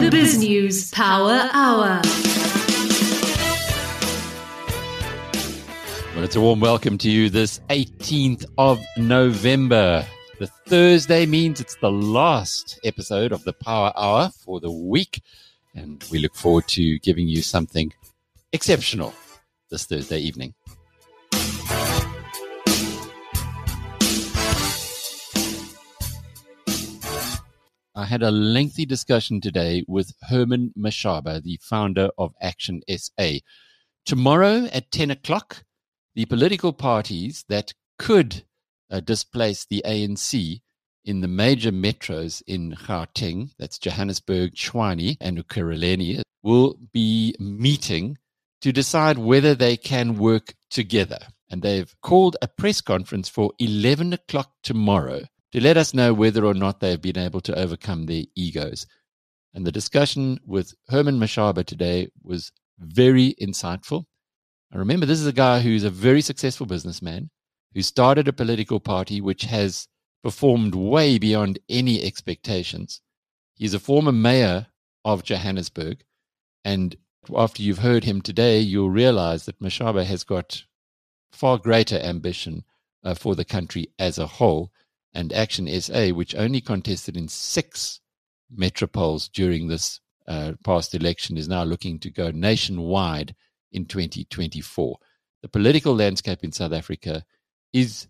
The Biz News Power Hour. Well, it's a warm welcome to you this 18th of November. The Thursday means it's the last episode of the Power Hour for the week, and we look forward to giving you something exceptional this Thursday evening. I had a lengthy discussion today with Herman Mashaba, the founder of Action SA. Tomorrow at 10 o'clock, the political parties that could uh, displace the ANC in the major metros in Gauteng, that's Johannesburg, Tshwane, and Ekurhuleni, will be meeting to decide whether they can work together. And they've called a press conference for 11 o'clock tomorrow to let us know whether or not they've been able to overcome their egos. And the discussion with Herman Mashaba today was very insightful. I remember this is a guy who's a very successful businessman who started a political party which has performed way beyond any expectations. He's a former mayor of Johannesburg. And after you've heard him today, you'll realize that Mashaba has got far greater ambition uh, for the country as a whole and Action SA, which only contested in six metropoles during this uh, past election, is now looking to go nationwide in 2024. The political landscape in South Africa is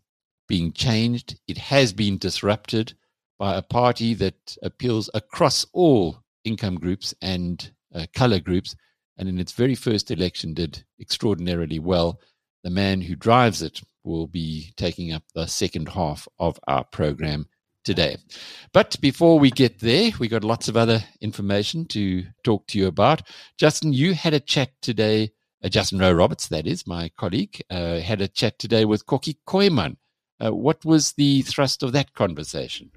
being changed. It has been disrupted by a party that appeals across all income groups and uh, color groups, and in its very first election did extraordinarily well. The man who drives it, will be taking up the second half of our program today. But before we get there, we got lots of other information to talk to you about. Justin, you had a chat today. Uh, Justin Rowe Roberts, that is my colleague, uh, had a chat today with Kokkie Kooyman. Uh, what was the thrust of that conversation?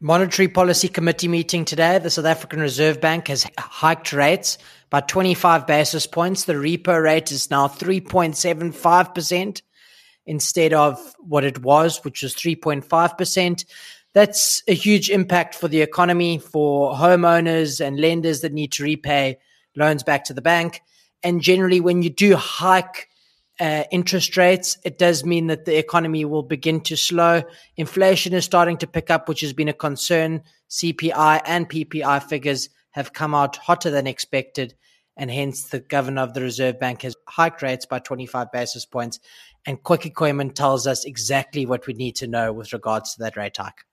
Monetary Policy Committee meeting today. The South African Reserve Bank has hiked rates by 25 basis points. The repo rate is now 3.75% instead of what it was, which was 3.5%. That's a huge impact for the economy, for homeowners and lenders that need to repay loans back to the bank. And generally, when you do hike uh, interest rates, it does mean that the economy will begin to slow. Inflation is starting to pick up, which has been a concern. CPI and PPI figures have come out hotter than expected. And hence, the governor of the Reserve Bank has hiked rates by 25 basis points. And Kokkie Kooyman tells us exactly what we need to know with regards to that rate hike.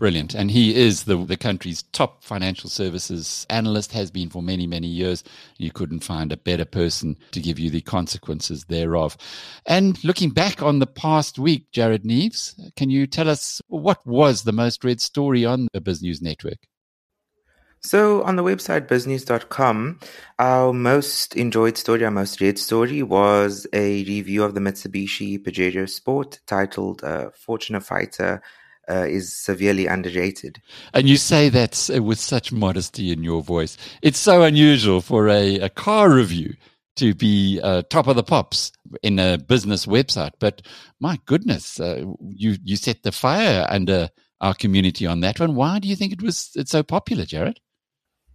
Brilliant. And he is the, the country's top financial services analyst, has been for many, many years. You couldn't find a better person to give you the consequences thereof. And looking back on the past week, Jared Neves, can you tell us what was the most read story on the Biz News Network? So on the website biznews.com, our most enjoyed story, our most read story was a review of the Mitsubishi Pajero Sport titled uh, Fortuner Fighter uh, is severely underrated. And you say that uh, with such modesty in your voice. It's so unusual for a, a car review to be uh, top of the pops in a business website. But my goodness, uh, you you set the fire under our community on that one. Why do you think it was it's so popular, Jared?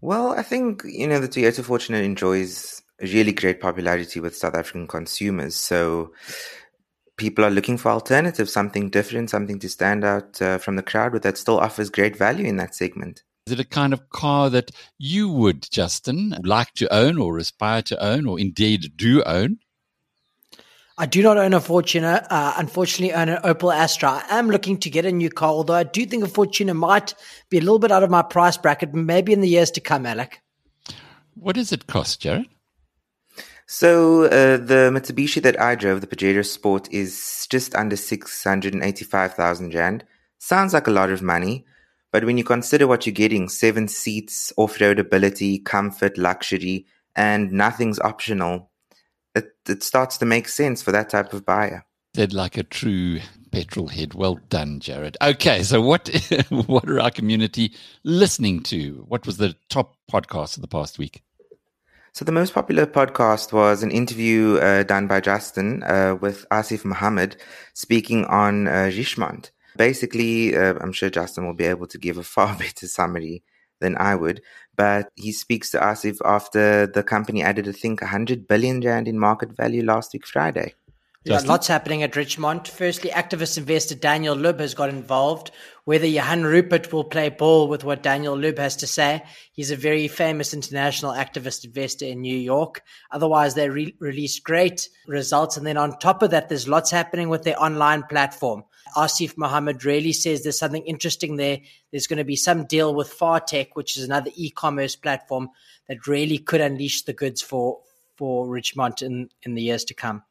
Well, I think, you know, the Toyota Fortuner enjoys really great popularity with South African consumers. So people are looking for alternatives, something different, something to stand out uh, from the crowd with that still offers great value in that segment. Is it a kind of car that you would, Justin, like to own or aspire to own or indeed do own? I do not own a Fortuner. Uh, unfortunately, own an Opel Astra. I am looking to get a new car, although I do think a Fortuner might be a little bit out of my price bracket, maybe in the years to come, Alec. What does it cost, Jared? So uh, the Mitsubishi that I drove, the Pajero Sport, is just under six hundred and eighty-five thousand rand. Sounds like a lot of money, but when you consider what you're getting, seven seats, off-road ability, comfort, luxury, and nothing's optional, it, it starts to make sense for that type of buyer. Said like a true petrol head. Well done, Jared. Okay, so what what are our community listening to? What was the top podcast of the past week? So the most popular podcast was an interview uh, done by Justin uh, with Asif Mohammed speaking on uh, Richemont. Basically, uh, I'm sure Justin will be able to give a far better summary than I would. But he speaks to Asif after the company added, I think, 100 billion rand in market value last week Friday. Yeah, lots happening at Richemont. Firstly, activist investor Daniel Loeb has got involved. Whether Johan Rupert will play ball with what Daniel Loeb has to say, he's a very famous international activist investor in New York. Otherwise, they re- release great results. And then on top of that, there's lots happening with their online platform. Asif Mohammed really says there's something interesting there. There's going to be some deal with Farfetch, which is another e-commerce platform that really could unleash the goods for for Richemont in, in the years to come.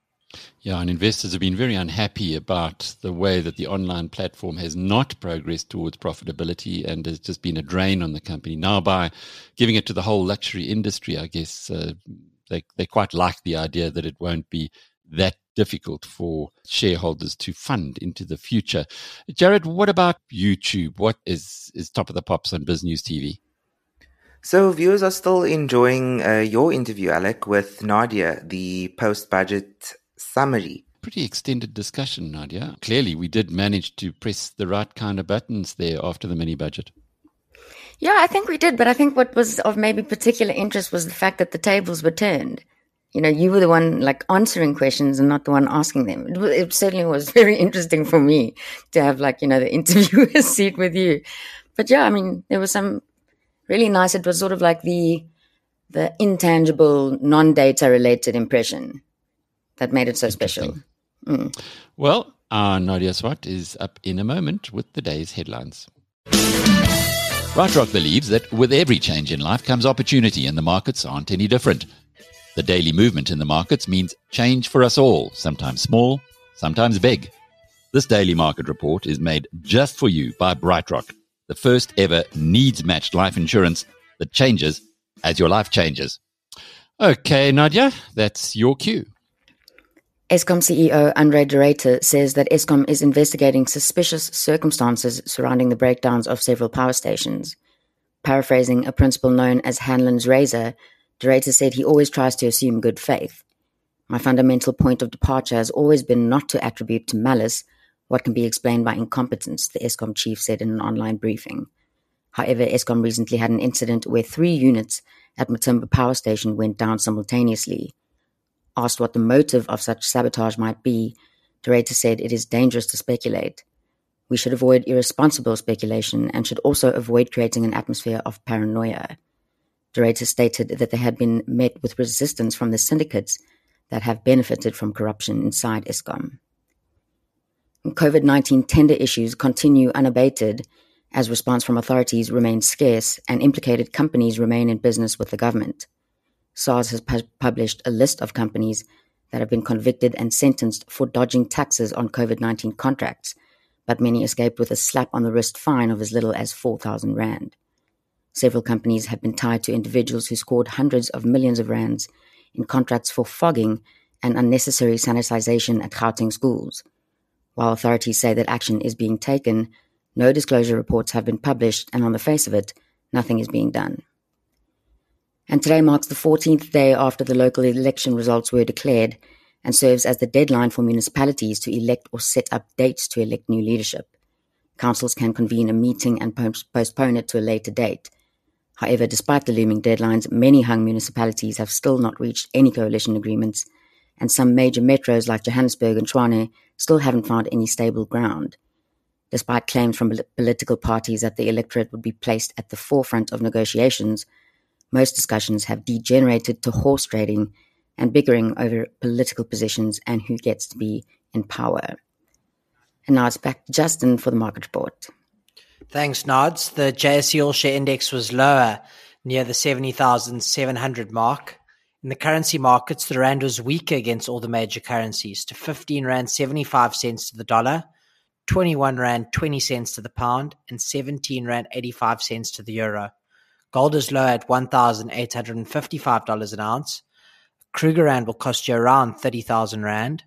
Yeah, and investors have been very unhappy about the way that the online platform has not progressed towards profitability and has just been a drain on the company. Now, by giving it to the whole luxury industry, I guess uh, they, they quite like the idea that it won't be that difficult for shareholders to fund into the future. Jared, what about YouTube? What is, is top of the pops on Biz News TV? So, viewers are still enjoying uh, your interview, Alec, with Nadia, the post budget summary. Pretty extended discussion, Nadia. Clearly, we did manage to press the right kind of buttons there after the mini budget. Yeah, I think we did. But I think what was of maybe particular interest was the fact that the tables were turned. You know, you were the one like answering questions and not the one asking them. It, it certainly was very interesting for me to have like, you know, the interviewer's seat with you. But yeah, I mean, there was some really nice. It was sort of like the, the intangible, non-data related impression that made it so special. Mm. Well, our Nadia Swart is up in a moment with the day's headlines. BrightRock believes that with every change in life comes opportunity, and the markets aren't any different. The daily movement in the markets means change for us all, sometimes small, sometimes big. This daily market report is made just for you by BrightRock, the first ever needs matched life insurance that changes as your life changes. Okay, Nadia, that's your cue. Eskom CEO Andre de Ruyter says that Eskom is investigating suspicious circumstances surrounding the breakdowns of several power stations. Paraphrasing a principle known as Hanlon's razor, de Ruyter said he always tries to assume good faith. My fundamental point of departure has always been not to attribute to malice what can be explained by incompetence, the Eskom chief said in an online briefing. However, Eskom recently had an incident where three units at Matimba Power Station went down simultaneously. Asked what the motive of such sabotage might be, de Ruyter said it is dangerous to speculate. We should avoid irresponsible speculation and should also avoid creating an atmosphere of paranoia. Ruyter stated that they had been met with resistance from the syndicates that have benefited from corruption inside Eskom. COVID 19 tender issues continue unabated as response from authorities remains scarce and implicated companies remain in business with the government. SARS has pu- published a list of companies that have been convicted and sentenced for dodging taxes on COVID 19 contracts, but many escaped with a slap on the wrist fine of as little as 4,000 Rand. Several companies have been tied to individuals who scored hundreds of millions of rands in contracts for fogging and unnecessary sanitization at Gauteng schools. While authorities say that action is being taken, no disclosure reports have been published, and on the face of it, nothing is being done and today marks the 14th day after the local election results were declared and serves as the deadline for municipalities to elect or set up dates to elect new leadership. Councils can convene a meeting and postpone it to a later date. However, despite the looming deadlines, many hung municipalities have still not reached any coalition agreements, and some major metros like Johannesburg and Tshwane still haven't found any stable ground. Despite claims from political parties that the electorate would be placed at the forefront of negotiations, most discussions have degenerated to horse trading and bickering over political positions and who gets to be in power. And now it's back to Justin for the market report. Thanks, Nods. The JSE All Share Index was lower, near the 70,700 mark. In the currency markets, the rand was weaker against all the major currencies to 15 rand 75 cents to the dollar, 21 rand 20 cents to the pound, and 17 rand 85 cents to the euro. Gold is low at $1,855 an ounce. Kruger Rand will cost you around 30,000 Rand.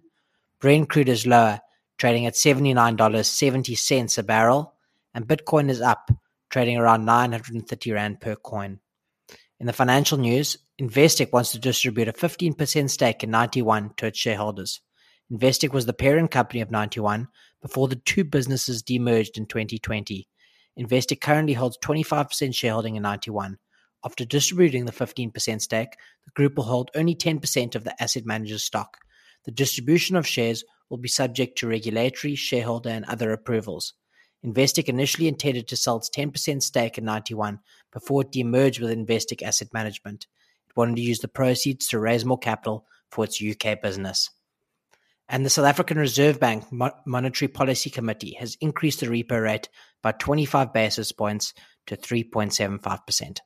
Brent crude is lower, trading at $79.70 a barrel. And Bitcoin is up, trading around 930 Rand per coin. In the financial news, Investec wants to distribute a 15% stake in Ninety One to its shareholders. Investec was the parent company of Ninety One before the two businesses demerged in 2020. Investec currently holds 25% shareholding in Ninety One. After distributing the 15% stake, the group will hold only 10% of the asset manager's stock. The distribution of shares will be subject to regulatory, shareholder, and other approvals. Investec initially intended to sell its 10% stake in Ninety One before it demerged with Investec Asset Management. It wanted to use the proceeds to raise more capital for its UK business. And the South African Reserve Bank Mo- Monetary Policy Committee has increased the repo rate by 25 basis points to 3.75%.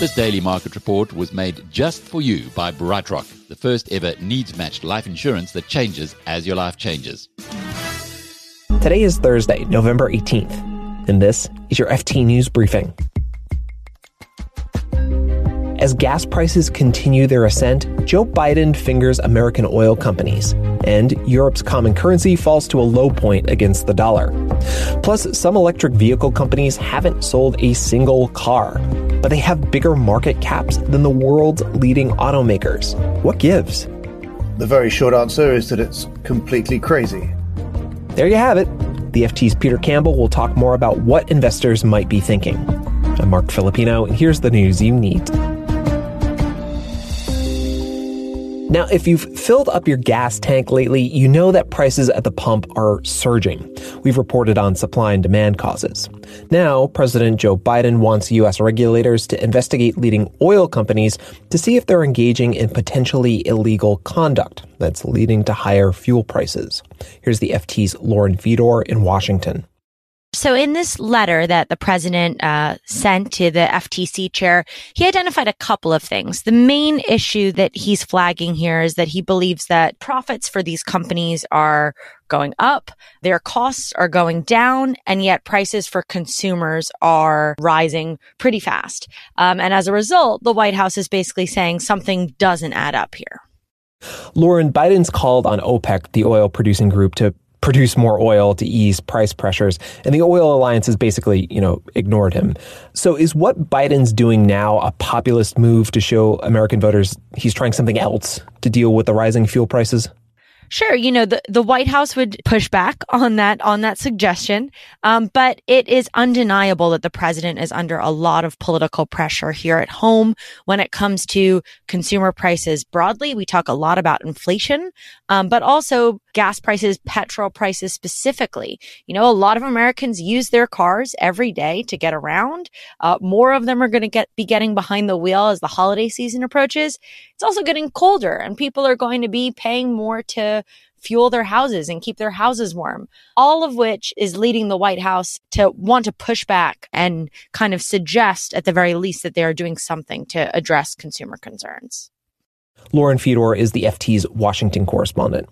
This daily market report was made just for you by BrightRock, the first ever needs matched life insurance that changes as your life changes. Today is Thursday, November 18th, and this is your FT News Briefing. As gas prices continue their ascent, Joe Biden fingers American oil companies, and Europe's common currency falls to a low point against the dollar. Plus, some electric vehicle companies haven't sold a single car, but they have bigger market caps than the world's leading automakers. What gives? The very short answer is that it's completely crazy. There you have it. The FT's Peter Campbell will talk more about what investors might be thinking. I'm Marc Filippino, and here's the news you need. Now, if you've filled up your gas tank lately, you know that prices at the pump are surging. We've reported on supply and demand causes. Now, President Joe Biden wants U.S. regulators to investigate leading oil companies to see if they're engaging in potentially illegal conduct that's leading to higher fuel prices. Here's the FT's Lauren Fedor in Washington. So, in this letter that the president uh, sent to the FTC chair, he identified a couple of things. The main issue that he's flagging here is that he believes that profits for these companies are going up, their costs are going down, and yet prices for consumers are rising pretty fast. Um, and as a result, the White House is basically saying something doesn't add up here. Lauren, Biden's called on OPEC, the oil producing group, to produce more oil to ease price pressures. And the oil alliance has basically, you know, ignored him. So is what Biden's doing now a populist move to show American voters he's trying something else to deal with the rising fuel prices? Sure, you know the the White House would push back on that on that suggestion, um, but it is undeniable that the president is under a lot of political pressure here at home when it comes to consumer prices broadly. We talk a lot about inflation, um, but also gas prices, petrol prices specifically. You know, a lot of Americans use their cars every day to get around. Uh, more of them are going to get be getting behind the wheel as the holiday season approaches. It's also getting colder, and people are going to be paying more to fuel their houses and keep their houses warm. All of which is leading the White House to want to push back and kind of suggest, at the very least, that they are doing something to address consumer concerns. Lauren Fedor is the FT's Washington correspondent.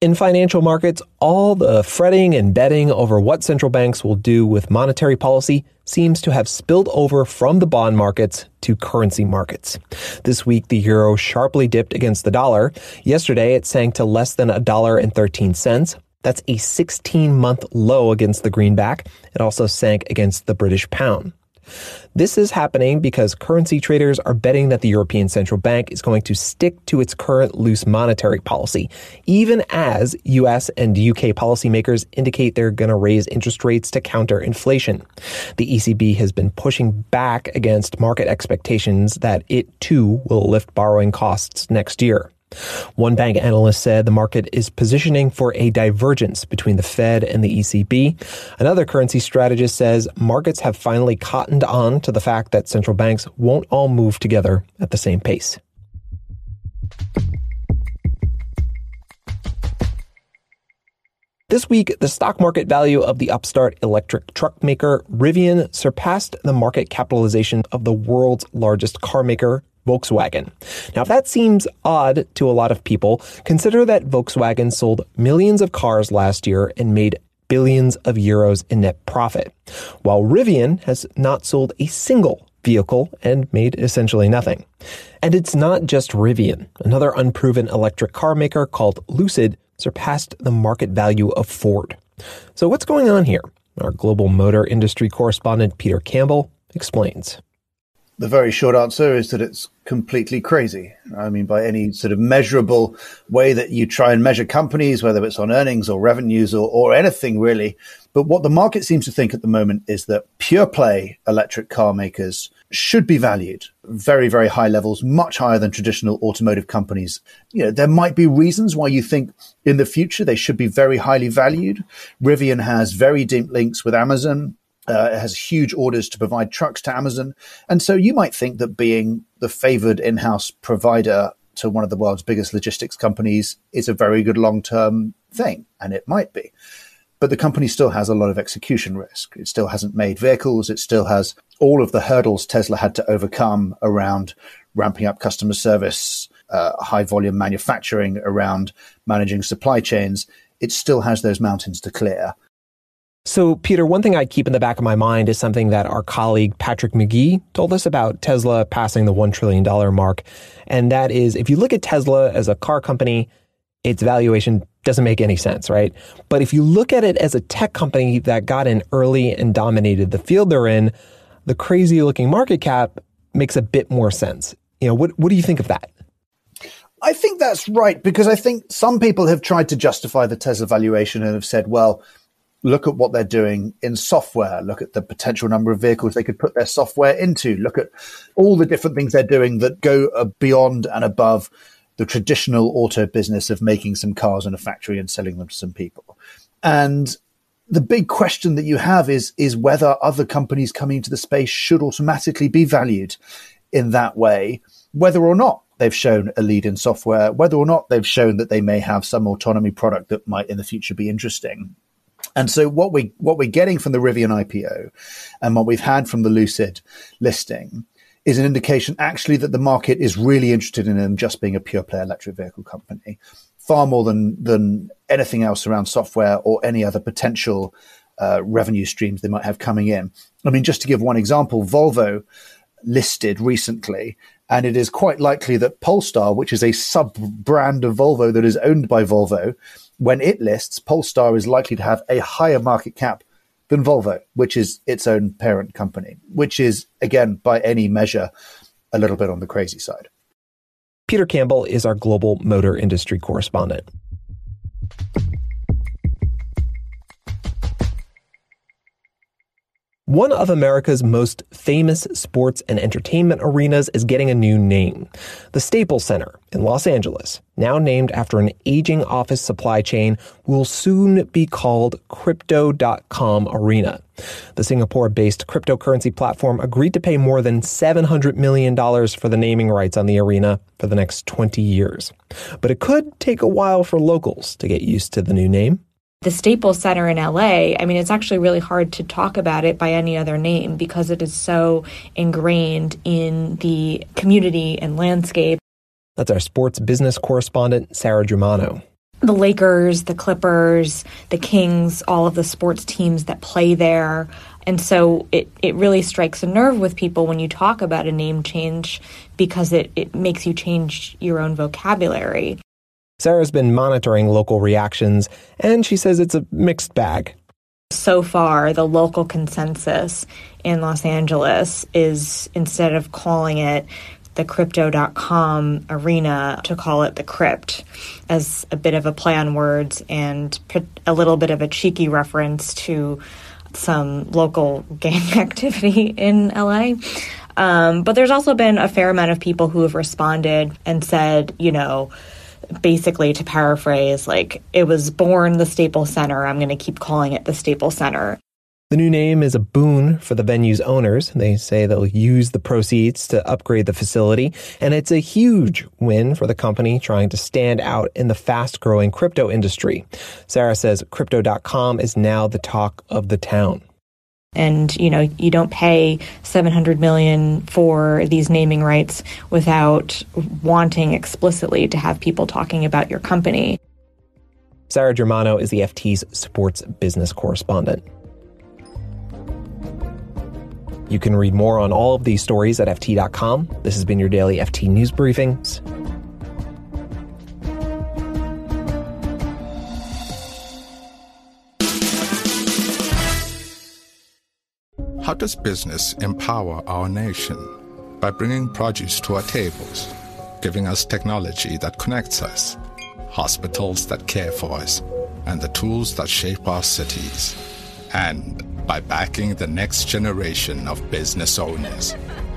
In financial markets, all the fretting and betting over what central banks will do with monetary policy seems to have spilled over from the bond markets to currency markets. This week, the euro sharply dipped against the dollar. Yesterday, it sank to less than a dollar and 13 cents. That's a 16 month low against the greenback. It also sank against the British pound. This is happening because currency traders are betting that the European Central Bank is going to stick to its current loose monetary policy, even as US and UK policymakers indicate they're going to raise interest rates to counter inflation. The ECB has been pushing back against market expectations that it too will lift borrowing costs next year. One bank analyst said the market is positioning for a divergence between the Fed and the ECB. Another currency strategist says markets have finally cottoned on to the fact that central banks won't all move together at the same pace. This week, the stock market value of the upstart electric truck maker Rivian surpassed the market capitalization of the world's largest car maker, Volkswagen. Now, if that seems odd to a lot of people, consider that Volkswagen sold millions of cars last year and made billions of euros in net profit, while Rivian has not sold a single vehicle and made essentially nothing. And it's not just Rivian. Another unproven electric car maker called Lucid surpassed the market value of Ford. So what's going on here? Our global motor industry correspondent Peter Campbell explains. The very short answer is that it's completely crazy. I mean, by any sort of measurable way that you try and measure companies, whether it's on earnings or revenues or, or anything really. But what the market seems to think at the moment is that pure play electric car makers should be valued very, very high levels, much higher than traditional automotive companies. You know, there might be reasons why you think in the future they should be very highly valued. Rivian has very deep links with Amazon. Uh, it has huge orders to provide trucks to Amazon. And so you might think that being the favored in house provider to one of the world's biggest logistics companies is a very good long term thing. And it might be. But the company still has a lot of execution risk. It still hasn't made vehicles. It still has all of the hurdles Tesla had to overcome around ramping up customer service, uh, high volume manufacturing, around managing supply chains. It still has those mountains to clear. So, Peter, one thing I keep in the back of my mind is something that our colleague Patrick McGee told us about Tesla passing the $1 trillion mark. And that is if you look at Tesla as a car company, its valuation doesn't make any sense, right? But if you look at it as a tech company that got in early and dominated the field they're in, the crazy looking market cap makes a bit more sense. You know, what, what do you think of that? I think that's right because I think some people have tried to justify the Tesla valuation and have said, well, look at what they're doing in software, look at the potential number of vehicles they could put their software into, look at all the different things they're doing that go beyond and above the traditional auto business of making some cars in a factory and selling them to some people. And the big question that you have is is whether other companies coming into the space should automatically be valued in that way, whether or not they've shown a lead in software, whether or not they've shown that they may have some autonomy product that might in the future be interesting. And so what we what we're getting from the Rivian IPO and what we've had from the Lucid listing is an indication actually that the market is really interested in them just being a pure play electric vehicle company, far more than than anything else around software or any other potential uh, revenue streams they might have coming in. I mean, just to give one example, Volvo listed recently, and it is quite likely that Polestar, which is a sub brand of Volvo that is owned by Volvo, when it lists, Polestar is likely to have a higher market cap than Volvo, which is its own parent company, which is, again, by any measure, a little bit on the crazy side. Peter Campbell is our global motor industry correspondent. One of America's most famous sports and entertainment arenas is getting a new name. The Staples Center in Los Angeles, now named after an aging office supply chain, will soon be called Crypto.com Arena. The Singapore based cryptocurrency platform agreed to pay more than $700 million for the naming rights on the arena for the next 20 years. But it could take a while for locals to get used to the new name the Staples Center in LA, I mean, it's actually really hard to talk about it by any other name because it is so ingrained in the community and landscape. That's our sports business correspondent, Sarah Germano. The Lakers, the Clippers, the Kings, all of the sports teams that play there. And so it, it really strikes a nerve with people when you talk about a name change because it, it makes you change your own vocabulary. Sarah's been monitoring local reactions, and she says it's a mixed bag. So far, the local consensus in Los Angeles is instead of calling it the crypto.com arena to call it the crypt as a bit of a play on words and a little bit of a cheeky reference to some local gang activity in LA. Um, but there's also been a fair amount of people who have responded and said, you know, basically to paraphrase like it was born the Staples Center, I'm going to keep calling it the Staples Center. The new name is a boon for the venue's owners. They say they'll use the proceeds to upgrade the facility, and it's a huge win for the company trying to stand out in the fast growing crypto industry. Sarah says crypto.com is now the talk of the town and you know you don't pay 700 million for these naming rights without wanting explicitly to have people talking about your company. Sarah germano is the ft's sports business correspondent. You can read more on all of these stories at ft.com this has been your daily ft news briefings How does business empower our nation? by bringing produce to our tables, giving us technology that connects us, hospitals that care for us, and the tools that shape our cities. And by backing the next generation of business owners.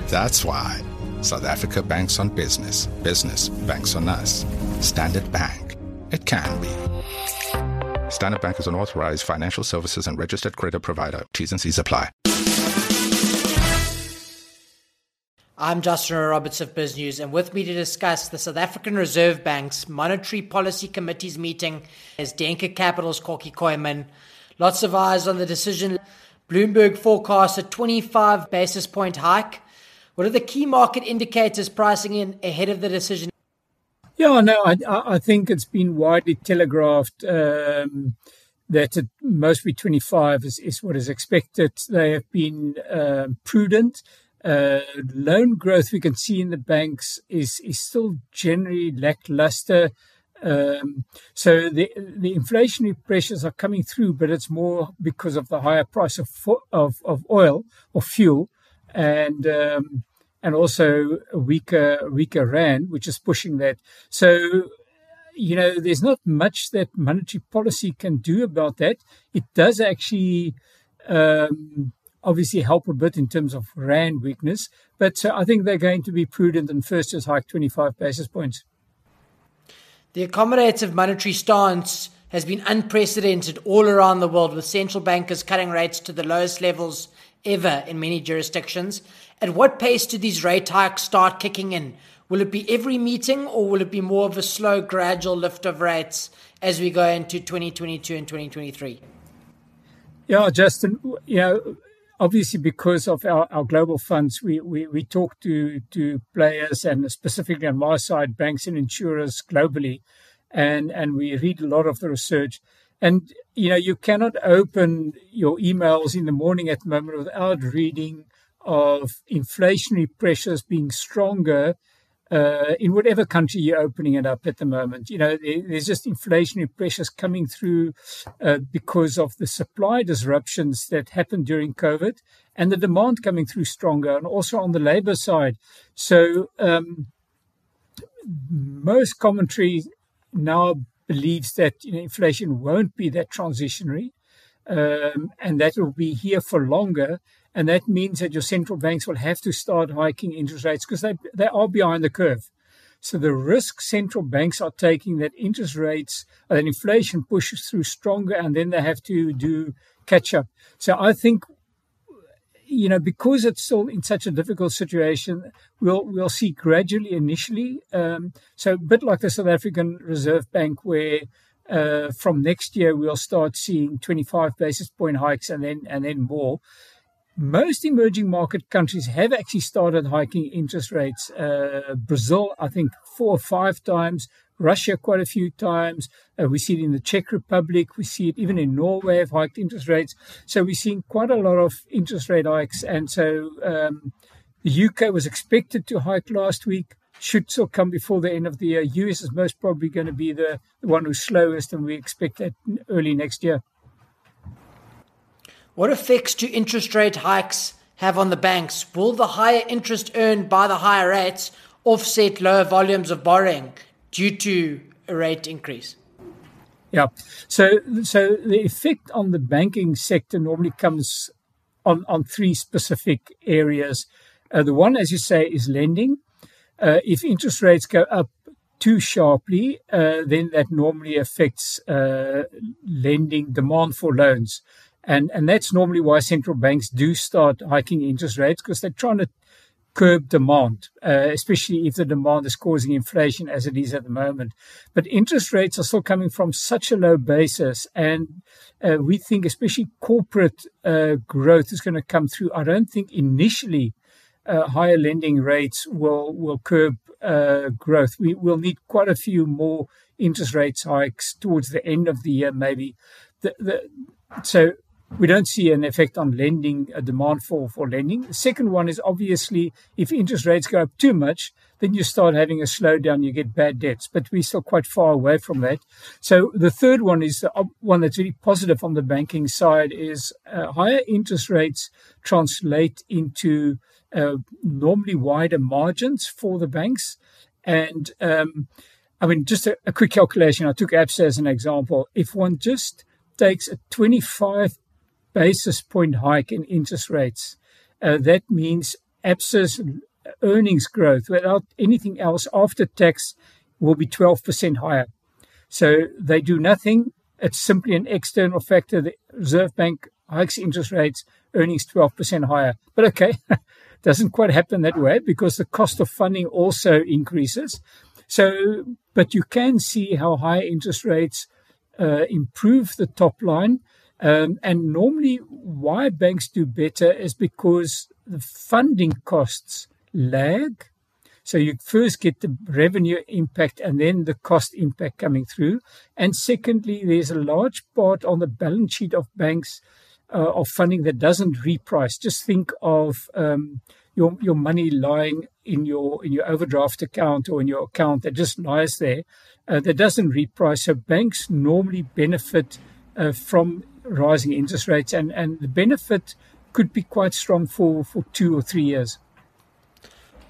That's why South Africa banks on business, business banks on us. Standard Bank. It can be. Standard Bank is an authorized financial services and registered credit provider. T's and C's apply. I'm Justin Roberts of Biz News, and with me to discuss the South African Reserve Bank's Monetary Policy Committee's meeting is Denker Capital's Kokkie Kooyman. Lots of eyes on the decision. Bloomberg forecasts a 25 basis point hike. What are the key market indicators pricing in ahead of the decision? Yeah, no, I, I think it's been widely telegraphed um, that it be 25 is, is what is expected. They have been uh, prudent. Uh, loan growth we can see in the banks is is still generally lackluster. Um, so the the inflationary pressures are coming through, but it's more because of the higher price of of, of oil or fuel, and um, and also a weaker weaker rand, which is pushing that. So you know, there's not much that monetary policy can do about that. It does actually. Um, obviously help a bit in terms of rand weakness. But uh, I think they're going to be prudent and first just hike 25 basis points. The accommodative monetary stance has been unprecedented all around the world, with central bankers cutting rates to the lowest levels ever in many jurisdictions. At what pace do these rate hikes start kicking in? Will it be every meeting, or will it be more of a slow, gradual lift of rates as we go into 2022 and 2023? Yeah, Justin, you know, obviously because of our, our global funds, we, we, we talk to, to players and specifically on my side, banks and insurers globally, and, and we read a lot of the research. And, you know, you cannot open your emails in the morning at the moment without reading of inflationary pressures being stronger uh, in whatever country you're opening it up at the moment. You know, there's just inflationary pressures coming through uh, because of the supply disruptions that happened during COVID and the demand coming through stronger, and also on the labor side. So, um, most commentary now believes that you know, inflation won't be that transitionary um, and that will be here for longer. And that means that your central banks will have to start hiking interest rates because they, they are behind the curve. So the risk central banks are taking that interest rates, that inflation pushes through stronger, and then they have to do catch up. So I think, you know, because it's still in such a difficult situation, we'll we'll see gradually initially. Um, so a bit like the South African Reserve Bank, where uh, from next year we'll start seeing 25 basis point hikes and then and then more most emerging market countries have actually started hiking interest rates. Uh, Brazil, I think, four or five times. Russia, quite a few times. Uh, we see it in the Czech Republic. We see it even in Norway, have hiked interest rates. So we're seeing quite a lot of interest rate hikes. And so um, the UK was expected to hike last week. Should still come before the end of the year. US is most probably going to be the, the one who's slowest, and we expect that early next year. What effects do interest rate hikes have on the banks? Will the higher interest earned by the higher rates offset lower volumes of borrowing due to a rate increase? Yeah. So, so the effect on the banking sector normally comes on, on three specific areas. Uh, the one, as you say, is lending. Uh, if interest rates go up too sharply, uh, then that normally affects uh, lending demand for loans. And, and that's normally why central banks do start hiking interest rates because they're trying to curb demand, uh, especially if the demand is causing inflation as it is at the moment. But interest rates are still coming from such a low basis. And uh, we think, especially corporate uh, growth is going to come through. I don't think initially uh, higher lending rates will, will curb uh, growth. We will need quite a few more interest rates hikes towards the end of the year, maybe. The, the, so we don't see an effect on lending, a demand for, for lending. The second one is obviously if interest rates go up too much, then you start having a slowdown, you get bad debts, but we're still quite far away from that. So the third one is the one that's really positive on the banking side is uh, higher interest rates translate into uh, normally wider margins for the banks. And um, I mean, just a, a, quick calculation. I took ABSA as an example. If one just takes a 25 basis point hike in interest rates, uh, that means ABSA's earnings growth without anything else after tax will be 12% higher. So they do nothing. It's simply an external factor. The Reserve Bank hikes interest rates, earnings 12% higher. But okay, doesn't quite happen that way because the cost of funding also increases. So, but you can see how high interest rates uh, improve the top line. Um, and normally, why banks do better is because the funding costs lag. So you first get the revenue impact and then the cost impact coming through. And secondly, there's a large part on the balance sheet of banks uh, of funding that doesn't reprice. Just think of um, your your money lying in your in your overdraft account or in your account that just lies there uh, that doesn't reprice. So banks normally benefit uh, from rising interest rates, and and the benefit could be quite strong for for two or three years.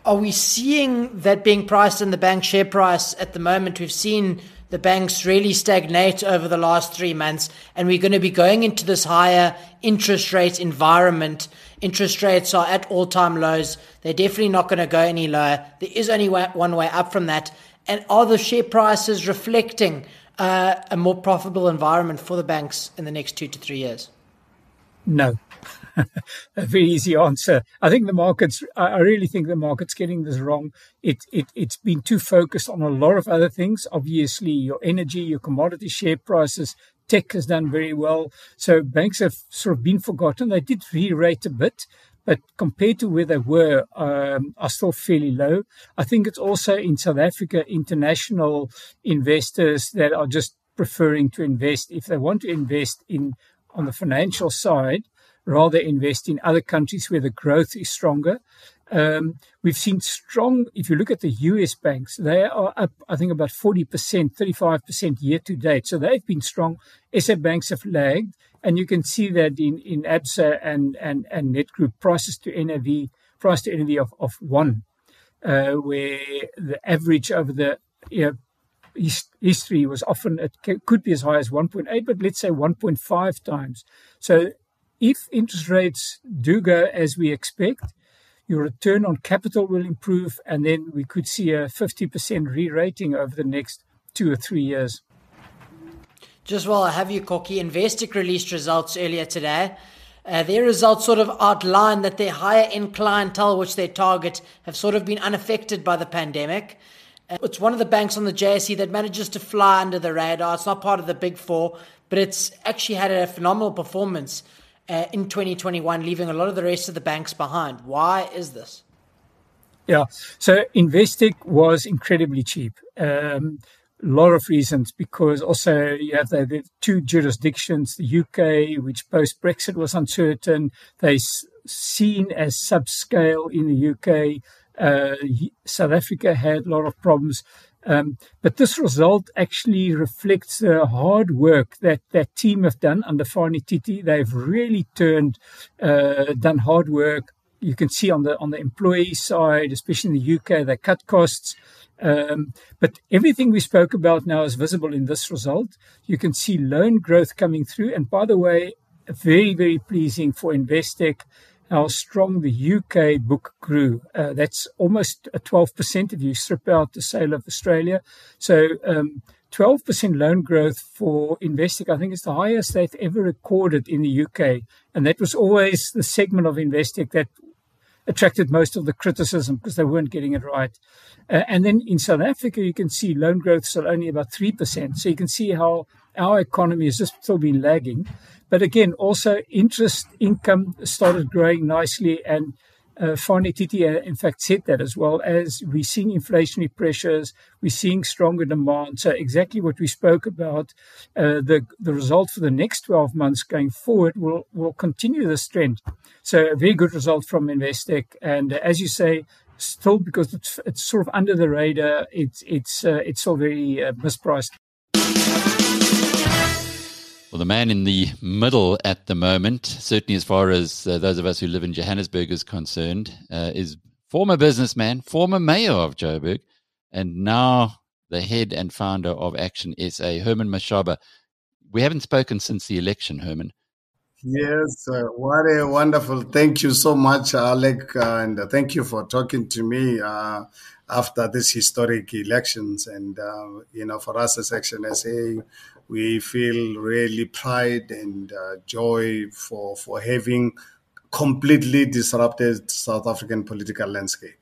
Are we seeing that being priced in the bank share price at the moment? We've seen the banks really stagnate over the last three months, and we're going to be going into this higher interest rate environment. Interest rates are at all time lows. They're definitely not going to go any lower. There is only one way up from that. And are the share prices reflecting uh, a more profitable environment for the banks in the next two to three years? No. a very easy answer. I think the markets. I really think the market's getting this wrong. It it it's been too focused on a lot of other things. Obviously, your energy, your commodity share prices, tech has done very well. So banks have sort of been forgotten. They did re-rate a bit, but compared to where they were, um, are still fairly low. I think it's also in South Africa, international investors that are just preferring to invest if they want to invest in on the financial side rather invest in other countries where the growth is stronger. Um, we've seen strong, if you look at the US banks, they are up, I think, about 40%, 35% year to date. So they've been strong. SA banks have lagged. And you can see that in, in ABSA and, and, and Nedgroup prices to NAV, price to NAV of, of one, uh, where the average over the you know, history was often, it could be as high as 1.8, but let's say 1.5 times. So if interest rates do go as we expect, your return on capital will improve, and then we could see a 50% re rating over the next two or three years. Just while I have you, Kokkie, Investec released results earlier today. Uh, their results sort of outline that their higher end clientele, which they target, have sort of been unaffected by the pandemic. Uh, it's one of the banks on the JSE that manages to fly under the radar. It's not part of the big four, but it's actually had a phenomenal performance uh, in 2021, leaving a lot of the rest of the banks behind. Why is this? Yeah, so Investec was incredibly cheap. Um, a lot of reasons because also you have the, the two jurisdictions, the UK, which post Brexit was uncertain. They seen as subscale in the UK. Uh, South Africa had a lot of problems. Um, but this result actually reflects the hard work that that team have done under Fani Titi. They've really turned, uh, done hard work. You can see on the on the employee side, especially in the UK, they cut costs. Um, but everything we spoke about now is visible in this result. You can see loan growth coming through. And by the way, very, very pleasing for Investec how strong the UK book grew. Uh, that's almost a 12% if you strip out the sale of Australia. So, um, 12% loan growth for Investec, I think is the highest they've ever recorded in the UK. And that was always the segment of Investec that attracted most of the criticism because they weren't getting it right. Uh, and then in South Africa, you can see loan growth is only about 3%. So you can see how our economy has just still been lagging. But again, also interest income started growing nicely. And uh, Fani Titi, uh, in fact, said that as well as we're seeing inflationary pressures, we're seeing stronger demand. So exactly what we spoke about, uh, the the result for the next 12 months going forward will will continue this trend. So a very good result from Investec, and uh, as you say, still because it's, it's sort of under the radar, it's it's uh, it's still very uh, mispriced. Well, the man in the middle at the moment, certainly as far as uh, those of us who live in Johannesburg is concerned, uh, is former businessman, former mayor of Joburg, and now the head and founder of Action SA, Herman Mashaba. We haven't spoken since the election, Herman. Yes, uh, what a wonderful. Thank you so much, Alec, and thank you for talking to me uh, after these historic elections. And, uh, you know, for us as Action SA, we feel really pride and uh, joy for, for having completely disrupted South African political landscape.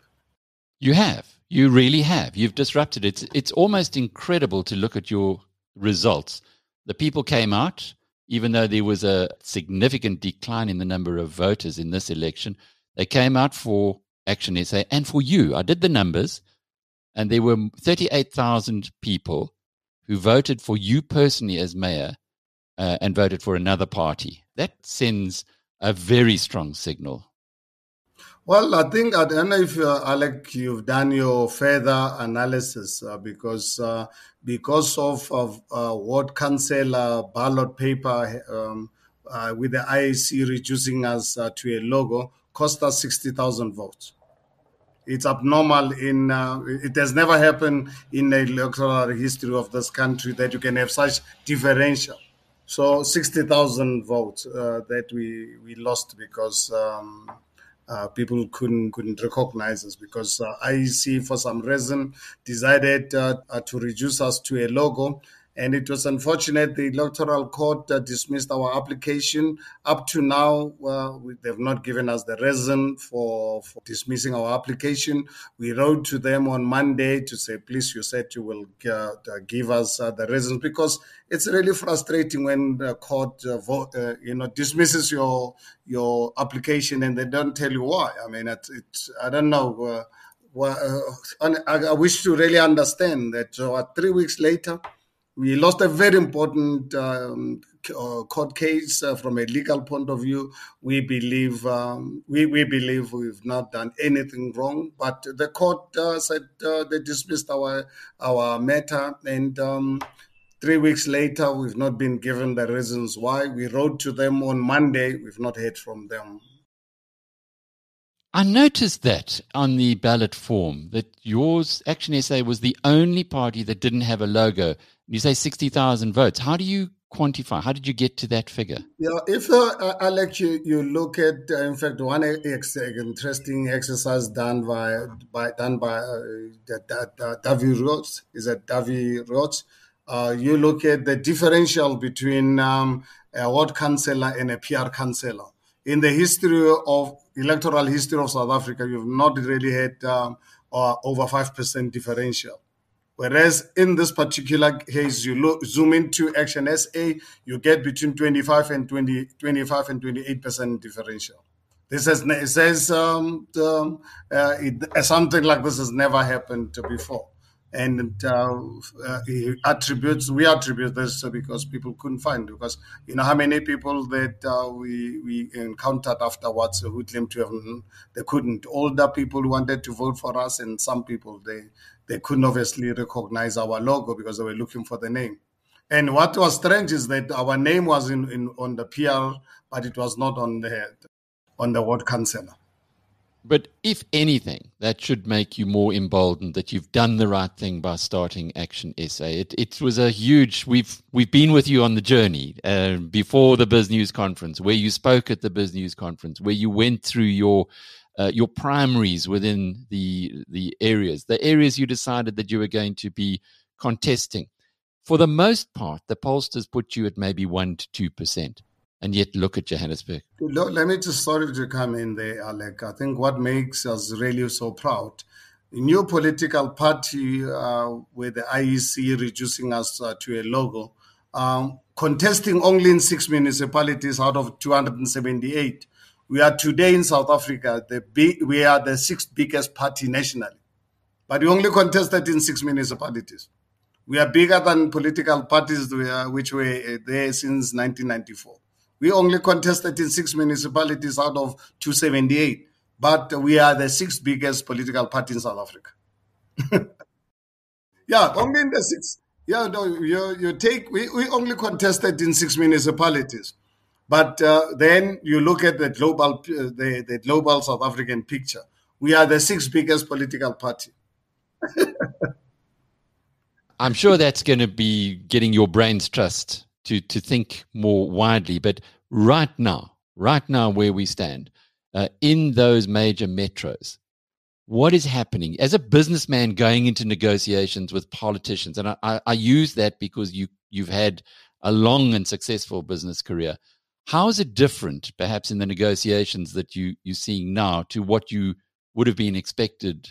You have. You really have. You've disrupted it. It's, almost incredible to look at your results. The people came out even though there was a significant decline in the number of voters in this election, they came out for Action SA and for you. I did the numbers, and there were 38,000 people who voted for you personally as mayor uh, and voted for another party. That sends a very strong signal well, I think I don't know if uh, Alec, you've done your further analysis uh, because uh, because of of uh, what council ballot paper um, uh, with the IEC reducing us uh, to a logo cost us sixty thousand votes. It's abnormal in it has never happened in the electoral history of this country that you can have such differential. So sixty thousand votes that we we lost because. Um, uh, people couldn't couldn't recognize us because uh, IEC for some reason decided uh, uh, to reduce us to a logo and it was unfortunate the electoral court uh, dismissed our application. Up to now, we, they've not given us the reason for, for, dismissing our application. We wrote to them on Monday to say, please, you said you will uh, give us uh, the reasons because it's really frustrating when the court uh, uh, you know, dismisses your your application and they don't tell you why. I mean, it's, it's I don't know. well, I, I, wish to really understand that three weeks later, we lost a very important um, uh, court case uh, from a legal point of view. We believe um, we, we believe we've not done anything wrong, but the court uh, said uh, they dismissed our our matter, and um, three weeks later, we've not been given the reasons why. We wrote to them on Monday. We've not heard from them. I noticed that on the ballot form that yours, Action SA, was the only party that didn't have a logo. You say 60,000 votes. How do you quantify? How did you get to that figure? Yeah, if uh, Alex, you, you look at, uh, in fact, one ex- interesting exercise done by, by done by uh, Davi Rhodes is that Davi Rhodes. Uh, you look at the differential between um, a ward councillor and a PR councillor. In the history of electoral history of South Africa, you've not really had um, uh, over five percent differential. Whereas in this particular case, you look, zoom into Action SA, you get between 25 and 20, 25 and 28 percent differential. This has says um, um, uh, it, something like this has never happened before, and uh, uh, attributes we attribute this because people couldn't find because you know how many people that uh, we we encountered afterwards who claimed to have they couldn't older people wanted to vote for us and some people they they couldn't obviously recognize our logo because they were looking for the name. And what was strange is that our name was in, in on the PR, but it was not on the on the ward councillor. But if anything, that should make you more emboldened that you've done the right thing by starting Action SA. It, it was a huge. We've we've been with you on the journey uh, before the Biz News conference, where you spoke at the Biz News conference, where you went through your uh, your primaries within the the areas, the areas you decided that you were going to be contesting. For the most part, the pollsters put you at maybe one to two percent, and yet look at Johannesburg. Let me just sorry to come in there, Alec. I think what makes us really so proud. A new political party uh, with the IEC reducing us uh, to a logo, um, contesting only in six municipalities out of 278 we are today in South Africa, the big, we are the sixth biggest party nationally, but we only contested in six municipalities. We are bigger than political parties which were uh, there since 1994. We only contested in six municipalities out of 278, but we are the sixth biggest political party in South Africa. yeah, only in the six. Yeah, no, you, you take, we, we only contested in six municipalities. But uh, then you look at the global, uh, the, the global South African picture. We are the sixth biggest political party. I'm sure that's going to be getting your brain's trust to to think more widely. But right now, right now, where we stand uh, in those major metros, what is happening as a businessman going into negotiations with politicians? And I, I, I use that because you you've had a long and successful business career. How is it different, perhaps, in the negotiations that you you're seeing now to what you would have been expected,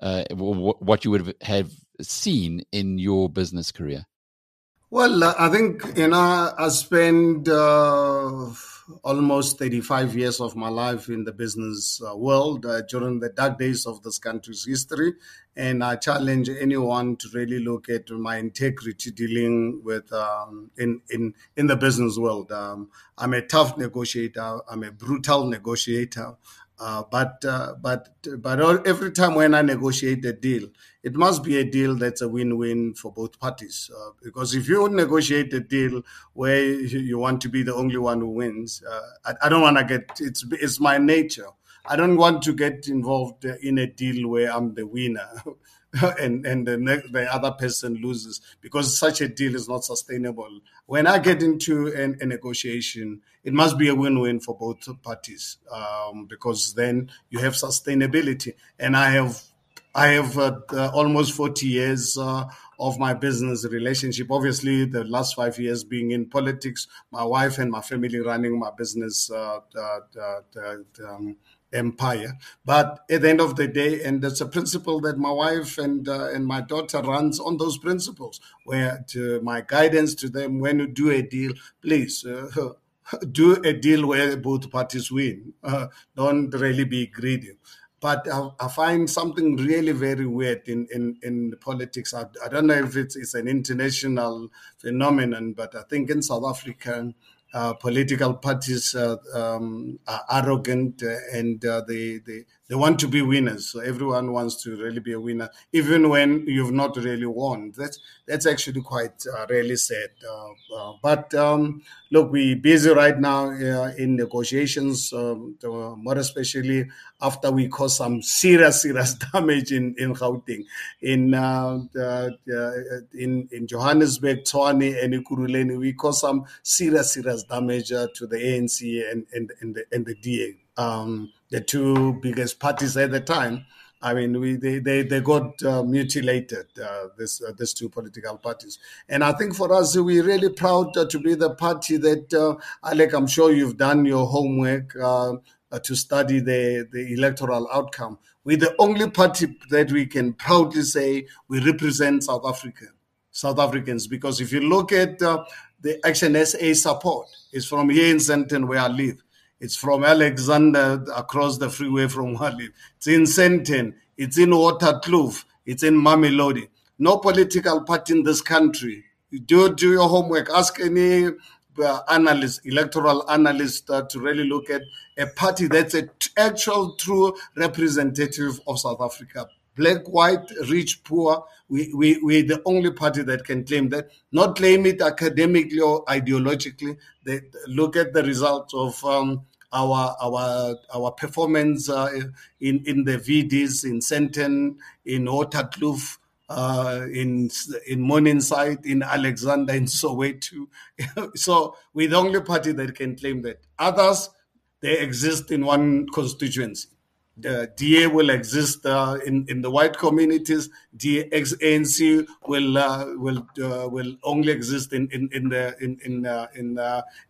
uh, what you would have, have seen in your business career? Well, uh, I think, you know, I spent uh, almost 35 years of my life in the business uh, world uh, during the dark days of this country's history. And I challenge anyone to really look at my integrity dealing with um, in, in, in the business world. Um, I'm a tough negotiator, I'm a brutal negotiator. Uh, but uh, but but every time when I negotiate a deal, it must be a deal that's a win-win for both parties. Uh, because if you negotiate a deal where you want to be the only one who wins, uh, I, I, don't want to get. It's it's my nature. I don't want to get involved in a deal where I'm the winner. and and the, ne- the other person loses because such a deal is not sustainable. When I get into an, a negotiation, it must be a win-win for both parties um, because then you have sustainability. And I have I have uh, uh, almost forty years. Uh, of my business relationship. Obviously, the last five years being in politics, my wife and my family running my business uh, uh, um, empire. But at the end of the day, and that's a principle that my wife and uh, and my daughter runs on those principles. Where to my guidance to them when you do a deal, please. Uh, do a deal where both parties win. Uh, don't really be greedy. But I, find something really very weird in, in, in politics. I, I don't know if it's, it's an international phenomenon, but I think in South Africa, political parties uh, um, are arrogant uh, and uh, they, they they want to be winners. So everyone wants to really be a winner, even when you've not really won. That's that's actually quite uh, really sad. but um, look, we're busy right now in negotiations, um, more especially after we caused some serious serious damage in in Gauteng, in in in Johannesburg, Tshwane, and Ekurhuleni. We caused some serious serious damage uh, to the ANC and, and, and, the, and the DA, um, the two biggest parties at the time. I mean, we, they, they, they got uh, mutilated, uh, this, uh, these two political parties. And I think for us, we're really proud uh, to be the party that, uh, Alec, I'm sure you've done your homework uh, to study the, the electoral outcome. We're the only party that we can proudly say we represent South Africa, South Africans. Because if you look at the Action SA support it's from here in Sandton where I live. It's from Alexandra across the freeway from where I live. It's in Sandton. It's in Waterkloof. It's in Mamelodi. No political party in this country. Do do your homework. Ask any uh, analyst, electoral analyst, uh, to really look at a party that's a t- actual, true representative of South Africa black, white, rich, poor. We, we, we're the only party that can claim that, not claim it academically or ideologically. They look at the results of um, our our our performance uh, in in the VDs in Sandton, in Waterkloof, uh, in in Morningside, in Alexandra, in Soweto. so we're the only party that can claim that. Others they exist in one constituency the DA will exist uh, in in the white communities. The ANC will uh, will uh, will only exist in in in the in in uh, in,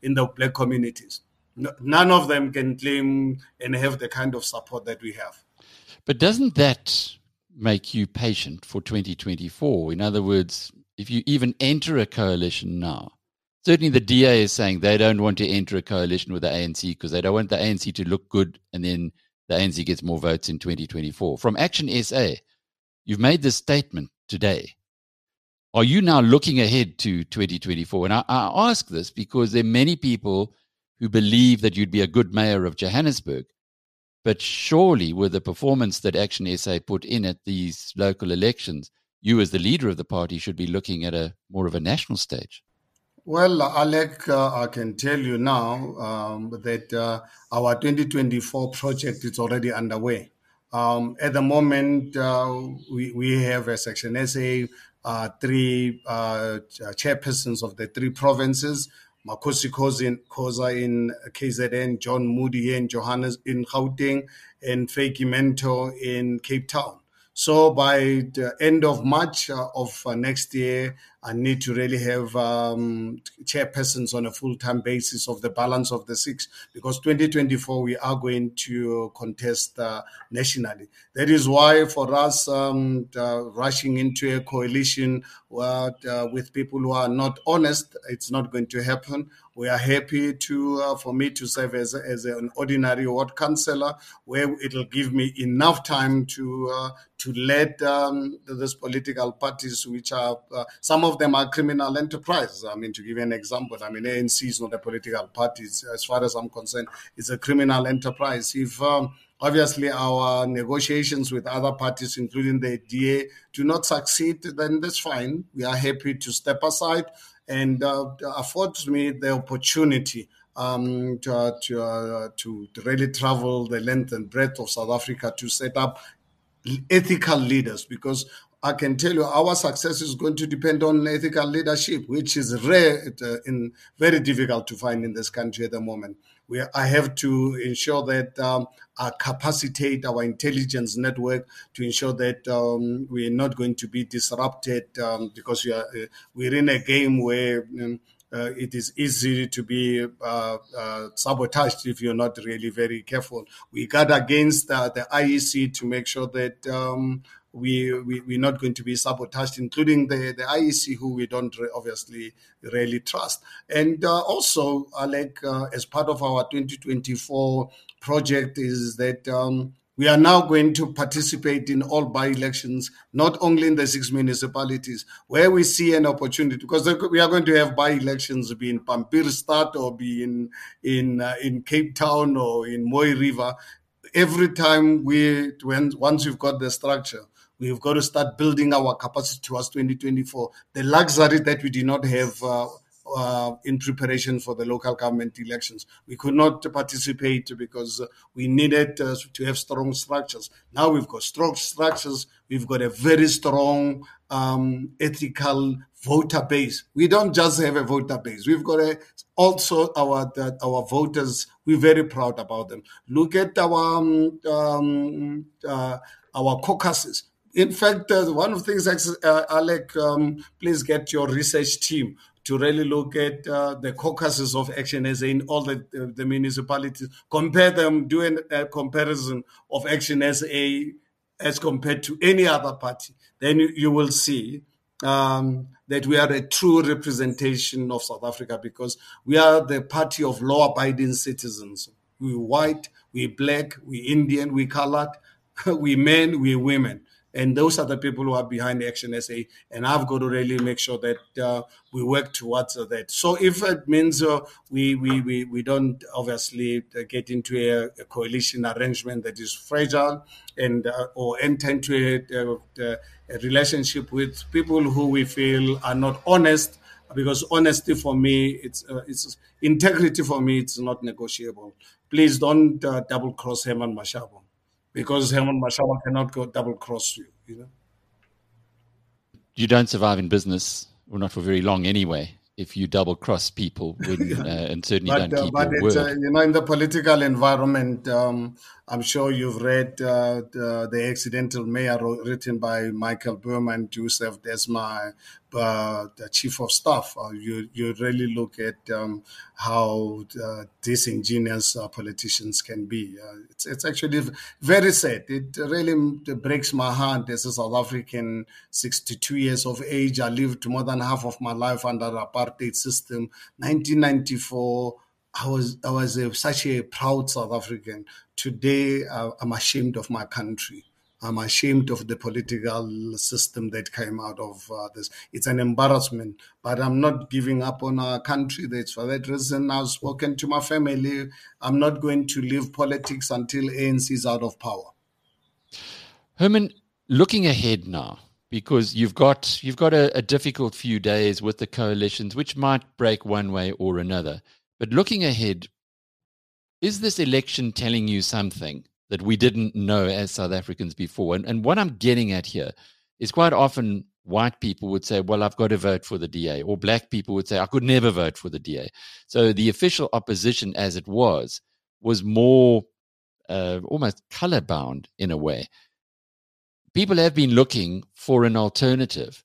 in the black communities. No, none of them can claim and have the kind of support that we have. But doesn't that make you patient for 2024? In other words, if you even enter a coalition now, certainly the DA is saying they don't want to enter a coalition with the ANC because they don't want the ANC to look good and then the ANC gets more votes in 2024. From Action SA, you've made this statement today. Are you now looking ahead to 2024? And I, I ask this because there are many people who believe that you'd be a good mayor of Johannesburg. But surely, with the performance that Action SA put in at these local elections, you, as the leader of the party, should be looking at a more of a national stage. Well, Alec, uh, I can tell you now um, that uh, our 2024 project is already underway. Um, at the moment, uh, we, we have a Section SA, uh, three uh, chairpersons of the three provinces, Makhosi Khoza in KZN, John Moodey in Johannes in Gauteng, and Vytjie Mentor in Cape Town. So by the end of March uh, of uh, next year, I need to really have um, chairpersons on a full-time basis of the balance of the six, because 2024 we are going to contest uh, nationally. That is why for us um, uh, rushing into a coalition uh, with people who are not honest, it's not going to happen. We are happy to uh, for me to serve as, as an ordinary ward councillor, where it'll give me enough time to uh, to lead um, these political parties, which are uh, some of them are criminal enterprises. I mean, to give you an example, I mean ANC is not a political party. As far as I'm concerned, it's a criminal enterprise. If um, obviously our negotiations with other parties, including the DA, do not succeed, then that's fine. We are happy to step aside and uh, affords me the opportunity um, to, uh, to, uh, to really travel the length and breadth of South Africa to set up ethical leaders because I can tell you our success is going to depend on ethical leadership, which is rare uh, and very difficult to find in this country at the moment. We, I have to ensure that um, I capacitate our intelligence network to ensure that um, we're not going to be disrupted um, because we are, uh, we're in a game where um, uh, it is easy to be uh, uh, sabotaged if you're not really very careful. We guard against uh, the IEC to make sure that um, we, we we're not going to be sabotaged, including the the IEC, who we don't re- obviously really trust. And uh, also, Alec, uh, as part of our 2024 project, is that. Um, we are now going to participate in all by elections, not only in the six municipalities where we see an opportunity, because we are going to have by elections be in Pampierstad or be in in uh, in Cape Town or in Mooi River. Every time we, when once we've got the structure, We've got to start building our capacity towards 2024. The luxury that we did not have uh, uh, in preparation for the local government elections. We could not participate because we needed uh, to have strong structures. Now we've got strong structures. We've got a very strong um, ethical voter base. We don't just have a voter base. We've got a, also our our voters. We're very proud about them. Look at our um, um, uh, our caucuses in fact, uh, one of the things, uh, Alec, um, please get your research team to really look at uh, the caucuses of Action SA in all the, uh, the municipalities, compare them, do a comparison of Action SA as compared to any other party. Then you, you will see um, that we are a true representation of South Africa because we are the party of law abiding citizens. We white, we black, we Indian, we colored, we men, we women. And those are the people who are behind the Action SA. And I've got to really make sure that uh, we work towards that. So if it means uh, we, we, we, we don't obviously get into a, a coalition arrangement that is fragile and uh, or enter into a, a, a relationship with people who we feel are not honest, because honesty for me, it's uh, it's integrity for me, it's not negotiable. Please don't uh, double cross Herman Mashaba because Herman Mashaba cannot go double cross you. You know, you don't survive in business, or not for very long anyway. If you double cross people, when, uh, and certainly but, don't keep uh, your word. Uh, you know, in the political environment, um, I'm sure you've read uh, the, the, Accidental Mayor written by Michael Beaumont, who served as my uh, the chief of staff. Uh, you you really look at um, how uh, disingenuous uh, politicians can be. Uh, it's it's actually very sad. It really breaks my heart as a South African, 62 years of age. I lived more than half of my life under apartheid system. 1994 I was I was a, such a proud South African. Today, uh, I'm ashamed of my country. I'm ashamed of the political system that came out of uh, this. It's an embarrassment, but I'm not giving up on our country. That's for that reason I've spoken to my family. I'm not going to leave politics until ANC is out of power. Herman, looking ahead now, because you've got you've got a, a difficult few days with the coalitions, which might break one way or another. But looking ahead, is this election telling you something that we didn't know as South Africans before? And, and what I'm getting at here is quite often white people would say, well, I've got to vote for the DA, or black people would say, I could never vote for the DA. So the official opposition, as it was, was more uh, almost color bound in a way. People have been looking for an alternative.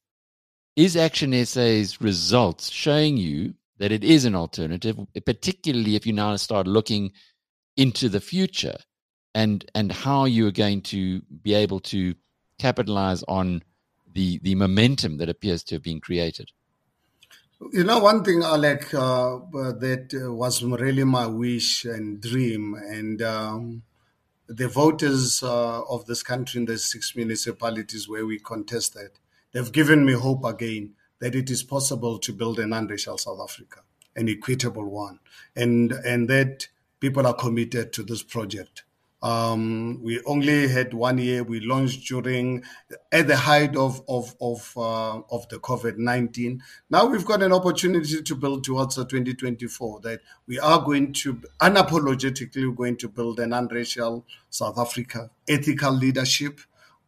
Is Action SA's results showing you that it is an alternative, particularly if you now start looking into the future and and how you are going to be able to capitalize on the the momentum that appears to have been created. You know, one thing, Alec, uh, that was really my wish and dream, and um, the voters uh, of this country in the six municipalities where we contested, they've given me hope again that it is possible to build an unracial South Africa, an equitable one, and and that people are committed to this project. Um, we only had one year. We launched during at the height of of of uh, of the COVID nineteen. Now we've got an opportunity to build towards the twenty twenty four. That we are going to unapologetically going to build an unracial South Africa, ethical leadership.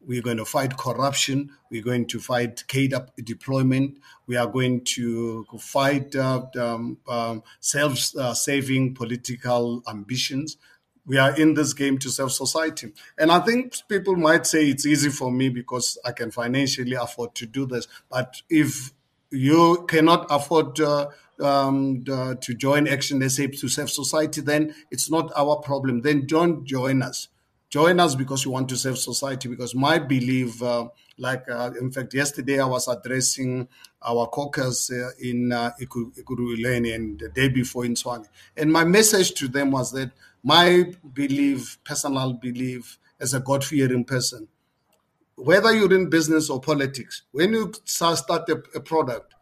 We're going to fight corruption. We're going to fight cadre deployment. We are going to fight uh, um, um, self-saving political ambitions we are in this game to serve society. And I think people might say it's easy for me because I can financially afford to do this. But if you cannot afford uh, um, to join Action SA to serve society, then it's not our problem. Then don't join us. Join us because you want to serve society. Because my belief, uh, like uh, in fact, yesterday I was addressing our caucus uh, in uh, and the day before in Tshwane. And my message to them was that my belief, personal belief, as a God fearing person, whether you're in business or politics, when you start a, a product,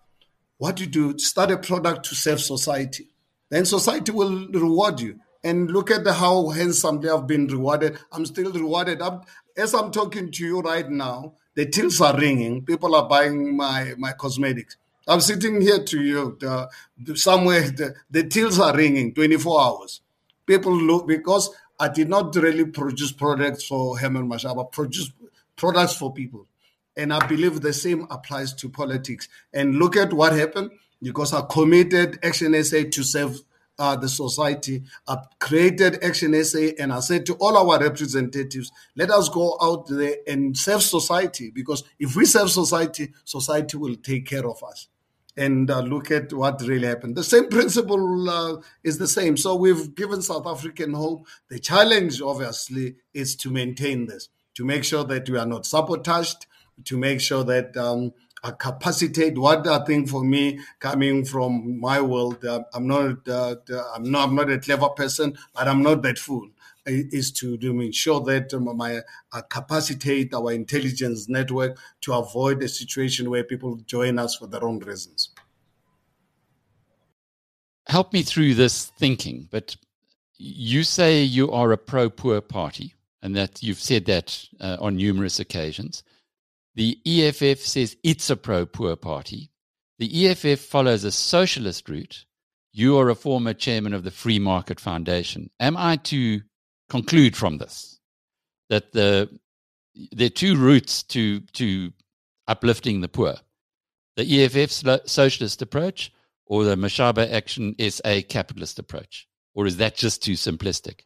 what you do, start a product to serve society. Then society will reward you. And look at the, how handsomely I've been rewarded. I'm still rewarded. I'm, as I'm talking to you right now, the tills are ringing. People are buying my, my cosmetics. I'm sitting here to you the, the, somewhere. The, the tills are ringing 24 hours people look because I did not really produce products for Herman Mashaba, produce products for people. And I believe the same applies to politics. And look at what happened because I committed Action SA to serve uh, the society. I created Action SA and I said to all our representatives, let us go out there and serve society because if we serve society, society will take care of us and uh, look at what really happened. The same principle uh, is the same. So we've given South African hope. The challenge, obviously, is to maintain this, to make sure that we are not sabotaged, to make sure that um, I capacitate. What I think for me, coming from my world, uh, I'm not, uh, I'm not, I'm not a clever person, but I'm not that fool is to, ensure that um, my uh, capacitate our intelligence network to avoid a situation where people join us for their own reasons. Help me through this thinking, but you say you are a pro poor party, and that you've said that uh, on numerous occasions. The EFF says it's a pro poor party. The EFF follows a socialist route. You are a former chairman of the Free Market Foundation. Am I to conclude from this that the there are two routes to to uplifting the poor: the EFF socialist approach or the Mashaba Action SA capitalist approach, or is that just too simplistic?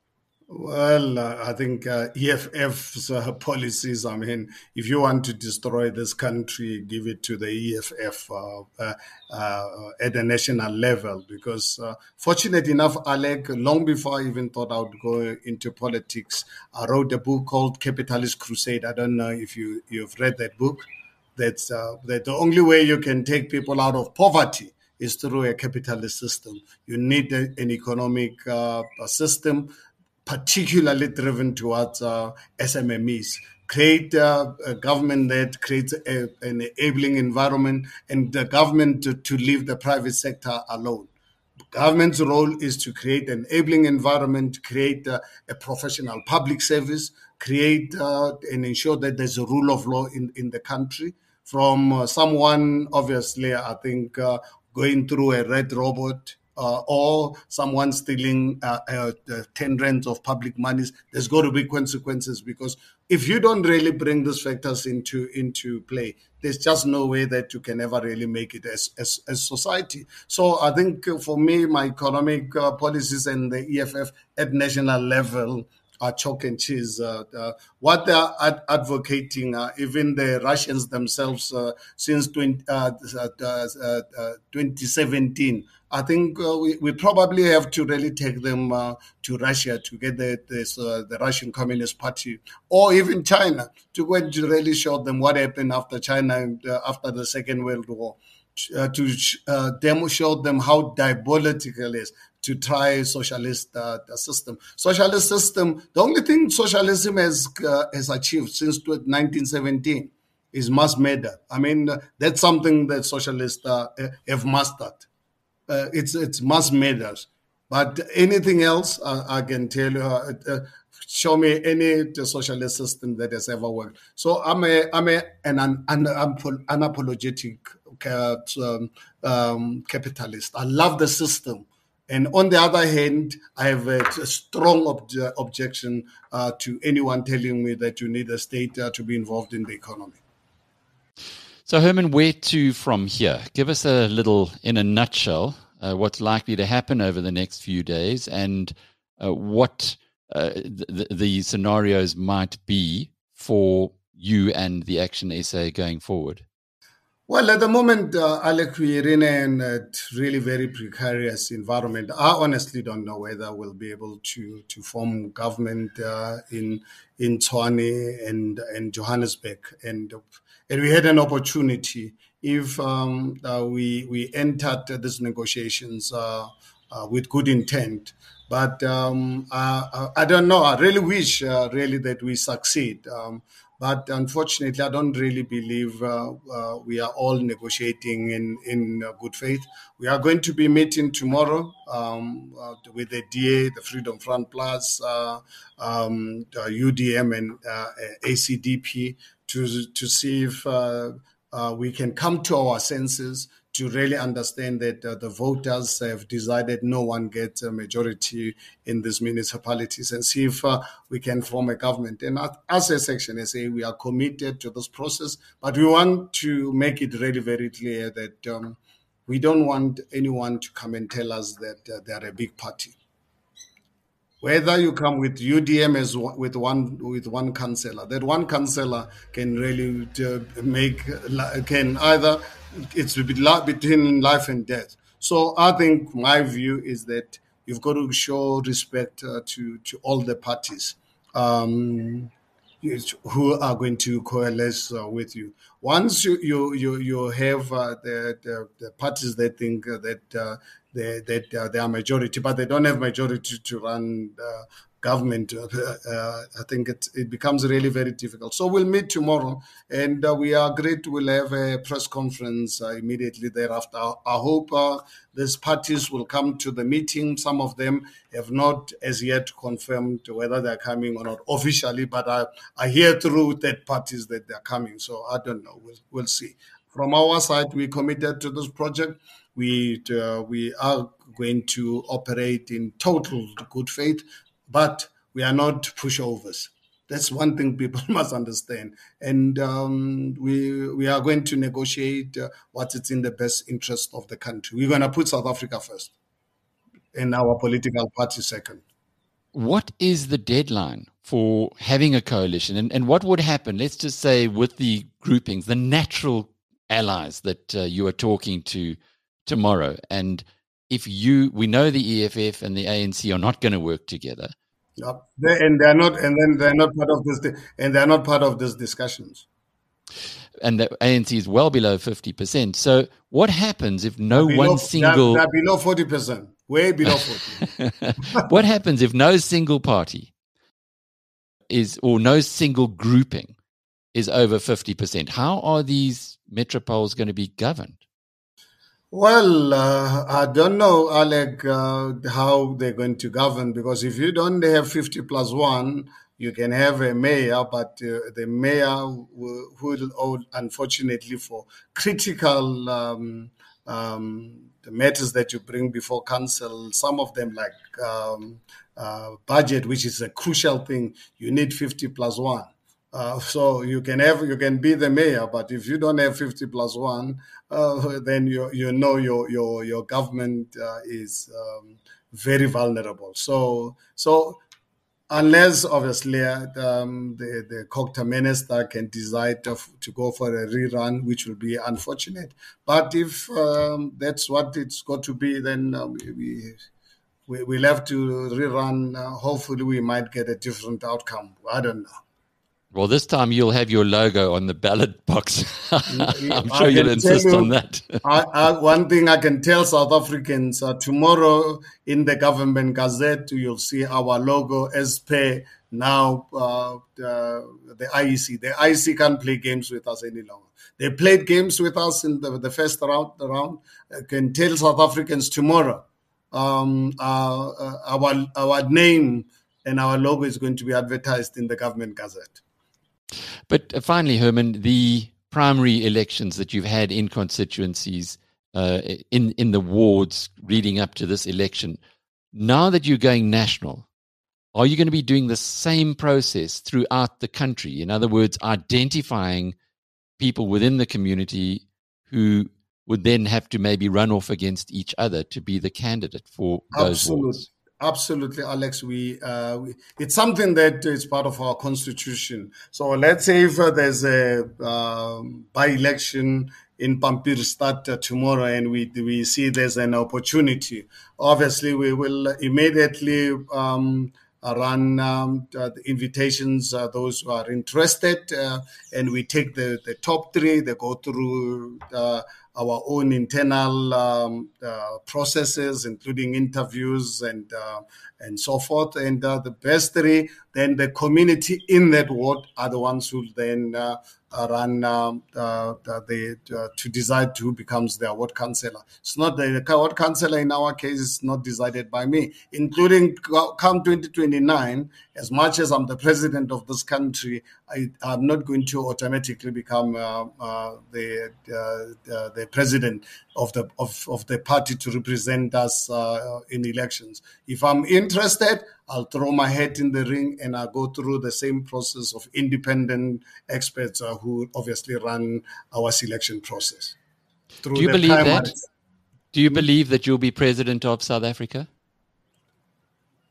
Well, uh, I think uh, EFF's uh, policies. I mean, if you want to destroy this country, give it to the EFF uh, uh, uh, at the national level. Because, fortunate enough, Alec, long before I even thought I would go into politics, I wrote a book called Capitalist Crusade. I don't know if you you've read that book. That's that the only way you can take people out of poverty is through a capitalist system. You need a, an economic system particularly driven towards uh, SMMEs. Create uh, a government that creates a, an enabling environment and the government to, to leave the private sector alone. Government's role is to create an enabling environment, create uh, a professional public service, create uh, and ensure that there's a rule of law in, in the country. from uh, someone, obviously, I think, uh, going through a red robot uh, or someone stealing uh, uh, 10 rands of public monies, there's got to be consequences because if you don't really bring these factors into into play, there's just no way that you can ever really make it as as, as society. So I think for me, my economic uh, policies and the EFF at national level chalk and cheese. Uh, uh, what they are ad- advocating, uh, even the Russians themselves, since 20, 2017, I think uh, we, we probably have to really take them uh, to Russia to get the, this, uh, the Russian Communist Party or even China to go and really show them what happened after China uh, after the Second World War. To demo show them how diabolical it is to try socialist uh, system. Socialist system. The only thing socialism has has achieved since 1917 is mass murder. I mean, that's something that socialists have mastered uh, it's it's mass murders. But anything else, uh, I can tell you. Uh, uh, show me any socialist system that has ever worked. So I'm a I'm a an an, an unapologetic um, um, capitalist. I love the system. And on the other hand, I have a, a strong ob- objection uh, to anyone telling me that you need a state uh, to be involved in the economy. So, Herman, where to from here? Give us a little, in a nutshell, uh, what's likely to happen over the next few days and uh, what uh, the, the, scenarios might be for you and the Action SA going forward. Well, at the moment, uh, Alec, we're in a really very precarious environment. I honestly don't know whether we'll be able to to form government uh, in in Tshwane and and Johannesburg, and and we had an opportunity if um, uh, we we entered these negotiations uh, uh, with good intent. But um, I don't know. I really wish, uh, really, that we succeed. Um, but unfortunately, I don't really believe uh, uh, we are all negotiating in in good faith. We are going to be meeting tomorrow um, with the DA, the Freedom Front Plus, um, UDM, and ACDP to to see if uh, we can come to our senses to really understand that uh, the voters have decided no one gets a majority in these municipalities and see if uh, we can form a government. And as a Section SA, we are committed to this process, but we want to make it really very clear that um, we don't want anyone to come and tell us that uh, they are a big party whether you come with UDM as with one with one councillor, that one councillor can really uh, make can either it's between life and death. So I think my view is that you've got to show respect uh, to to all the parties. Um, who are going to coalesce uh, with you. Once you you you, you have uh, the, the, the parties that think that uh, they that uh, they are majority, but they don't have majority to run uh, government. Uh, uh, I think it, it becomes really very difficult. So we'll meet tomorrow, and uh, we are agreed we'll have a press conference uh, immediately thereafter. I hope these parties will come to the meeting. Some of them have not as yet confirmed whether they're coming or not officially, but I, I hear through third parties that they're coming. So I don't know. We'll, we'll see. From our side, we committed to this project we uh, we are going to operate in total good faith, but we are not pushovers. That's one thing people must understand, and um, we we are going to negotiate uh, what is in the best interest of the country. We're going to put South Africa first, and our political party second. What is the deadline for having a coalition, and and what would happen? Let's just say with the groupings, the natural allies that uh, you are talking to tomorrow. And if you, we know the EFF and the ANC are not going to work together. Yep. They, and they're not, and then they're not part of this, and they're not part of these discussions. And the ANC is well below fifty percent. So, what happens if no below, one single? They're, they're below forty percent, way below forty. what happens if no single party is, or no single grouping is over fifty percent? How are these metropoles going to be governed? Well, uh, I don't know, Alec, uh, how they're going to govern because if you don't have 50 plus one, you can have a mayor, but uh, the mayor who will, unfortunately, for critical um, um, matters that you bring before council, some of them like um, uh, budget, which is a crucial thing, you need 50 plus one. Uh, so you can have you can be the mayor, but if you don't have 50 plus one, uh, then you you know your your your government uh, is um, very vulnerable. So so unless obviously um, the the COGTA minister can decide to, to, go for a rerun, which will be unfortunate. But if um, that's what it's got to be, then uh, we, we we'll have to rerun. Uh, hopefully, we might get a different outcome. I don't know. Well, this time you'll have your logo on the ballot box. I'm sure you'll insist you, on that. I, I, one thing I can tell South Africans uh, tomorrow in the government gazette, you'll see our logo as per now uh, the IEC. The IEC can't play games with us any longer. They played games with us in the, the first round. The round I can tell South Africans tomorrow um, uh, uh our our name and our logo is going to be advertised in the government gazette. But uh, finally, Herman, the primary elections that you've had in constituencies uh, in in the wards leading up to this election, now that you're going national, are you going to be doing the same process throughout the country? In other words, identifying people within the community who would then have to maybe run off against each other to be the candidate for those wards. Absolutely, Alex. We, uh, we, it's something that is part of our constitution. So let's say if uh, there's a um, by-election in Pampierstad uh, tomorrow, and we we see there's an opportunity. Obviously, we will immediately um, run um, the invitations uh, those who are interested, uh, and we take the the top three. They go through uh, our own internal um, uh, processes, including interviews and uh, and so forth. And uh, the best three, then the community in that ward are the ones who then uh, uh, run um, uh, the, to decide who becomes their ward councillor. It's not the ward councillor in our case is not decided by me, including come 2029. As much as I'm the president of this country, I, am not going to automatically become uh, uh, the uh, the president of the of, of the party to represent us in elections. If I'm interested, I'll throw my head in the ring and I'll go through the same process of independent experts uh, who obviously run our selection process. Do you believe that? Do you believe that you'll be president of South Africa?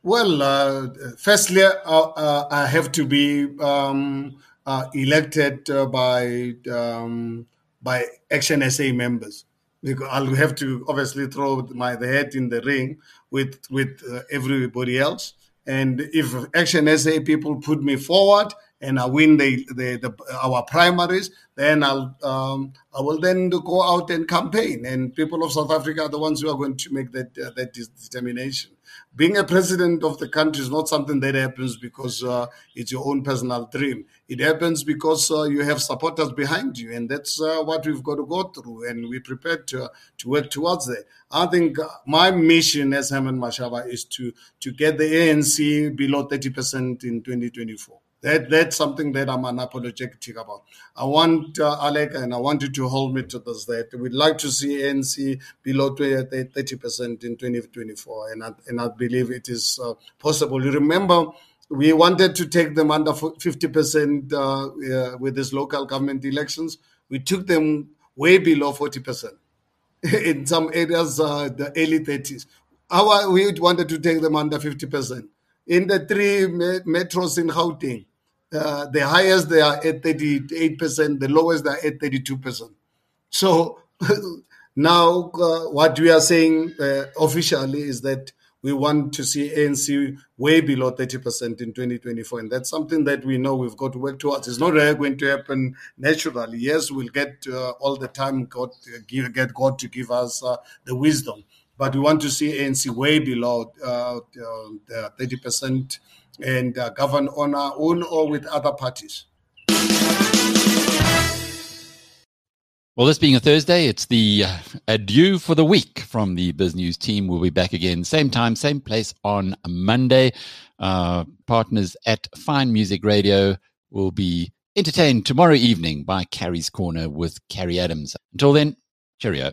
Well, uh, firstly, uh, uh I have to be um, uh, elected uh, by um, by Action SA members. Because I'll have to obviously throw my the head in the ring with with everybody else and if Action SA people put me forward and I win the, the, the our primaries, then I'll um, I will then go out and campaign. And people of South Africa are the ones who are going to make that uh, that determination. Being a president of the country is not something that happens because uh, it's your own personal dream. It happens because uh, you have supporters behind you, and that's uh, what we've got to go through. And we're prepared to to work towards that. I think my mission as Herman Mashaba is to to get the ANC below thirty percent in 2024. That that's something that I'm unapologetic about. I want uh, Alec and I want you to hold me to this. That we'd like to see ANC below 30 percent in 2024, and I, and I believe it is uh, possible. You remember. We wanted to take them under 50% uh, with these local government elections. We took them way below 40% in some areas, uh, the early 30s. Our, we wanted to take them under 50%. In the three metros in Gauteng, uh, the highest they are at 38%, the lowest they are at 32%. So now uh, what we are saying uh, officially is that we want to see ANC way below 30% in 2024. And that's something that we know we've got to work towards. It's not going to happen naturally. Yes, we'll get uh, all the time God, uh, give, get God to give us uh, the wisdom. But we want to see ANC way below uh, the 30% and uh, govern on our own or with other parties. Well, this being a Thursday, it's the uh, adieu for the week from the Biz News team. We'll be back again, same time, same place on Monday. Uh, partners at Fine Music Radio will be entertained tomorrow evening by Carrie's Corner with Carrie Adams. Until then, cheerio.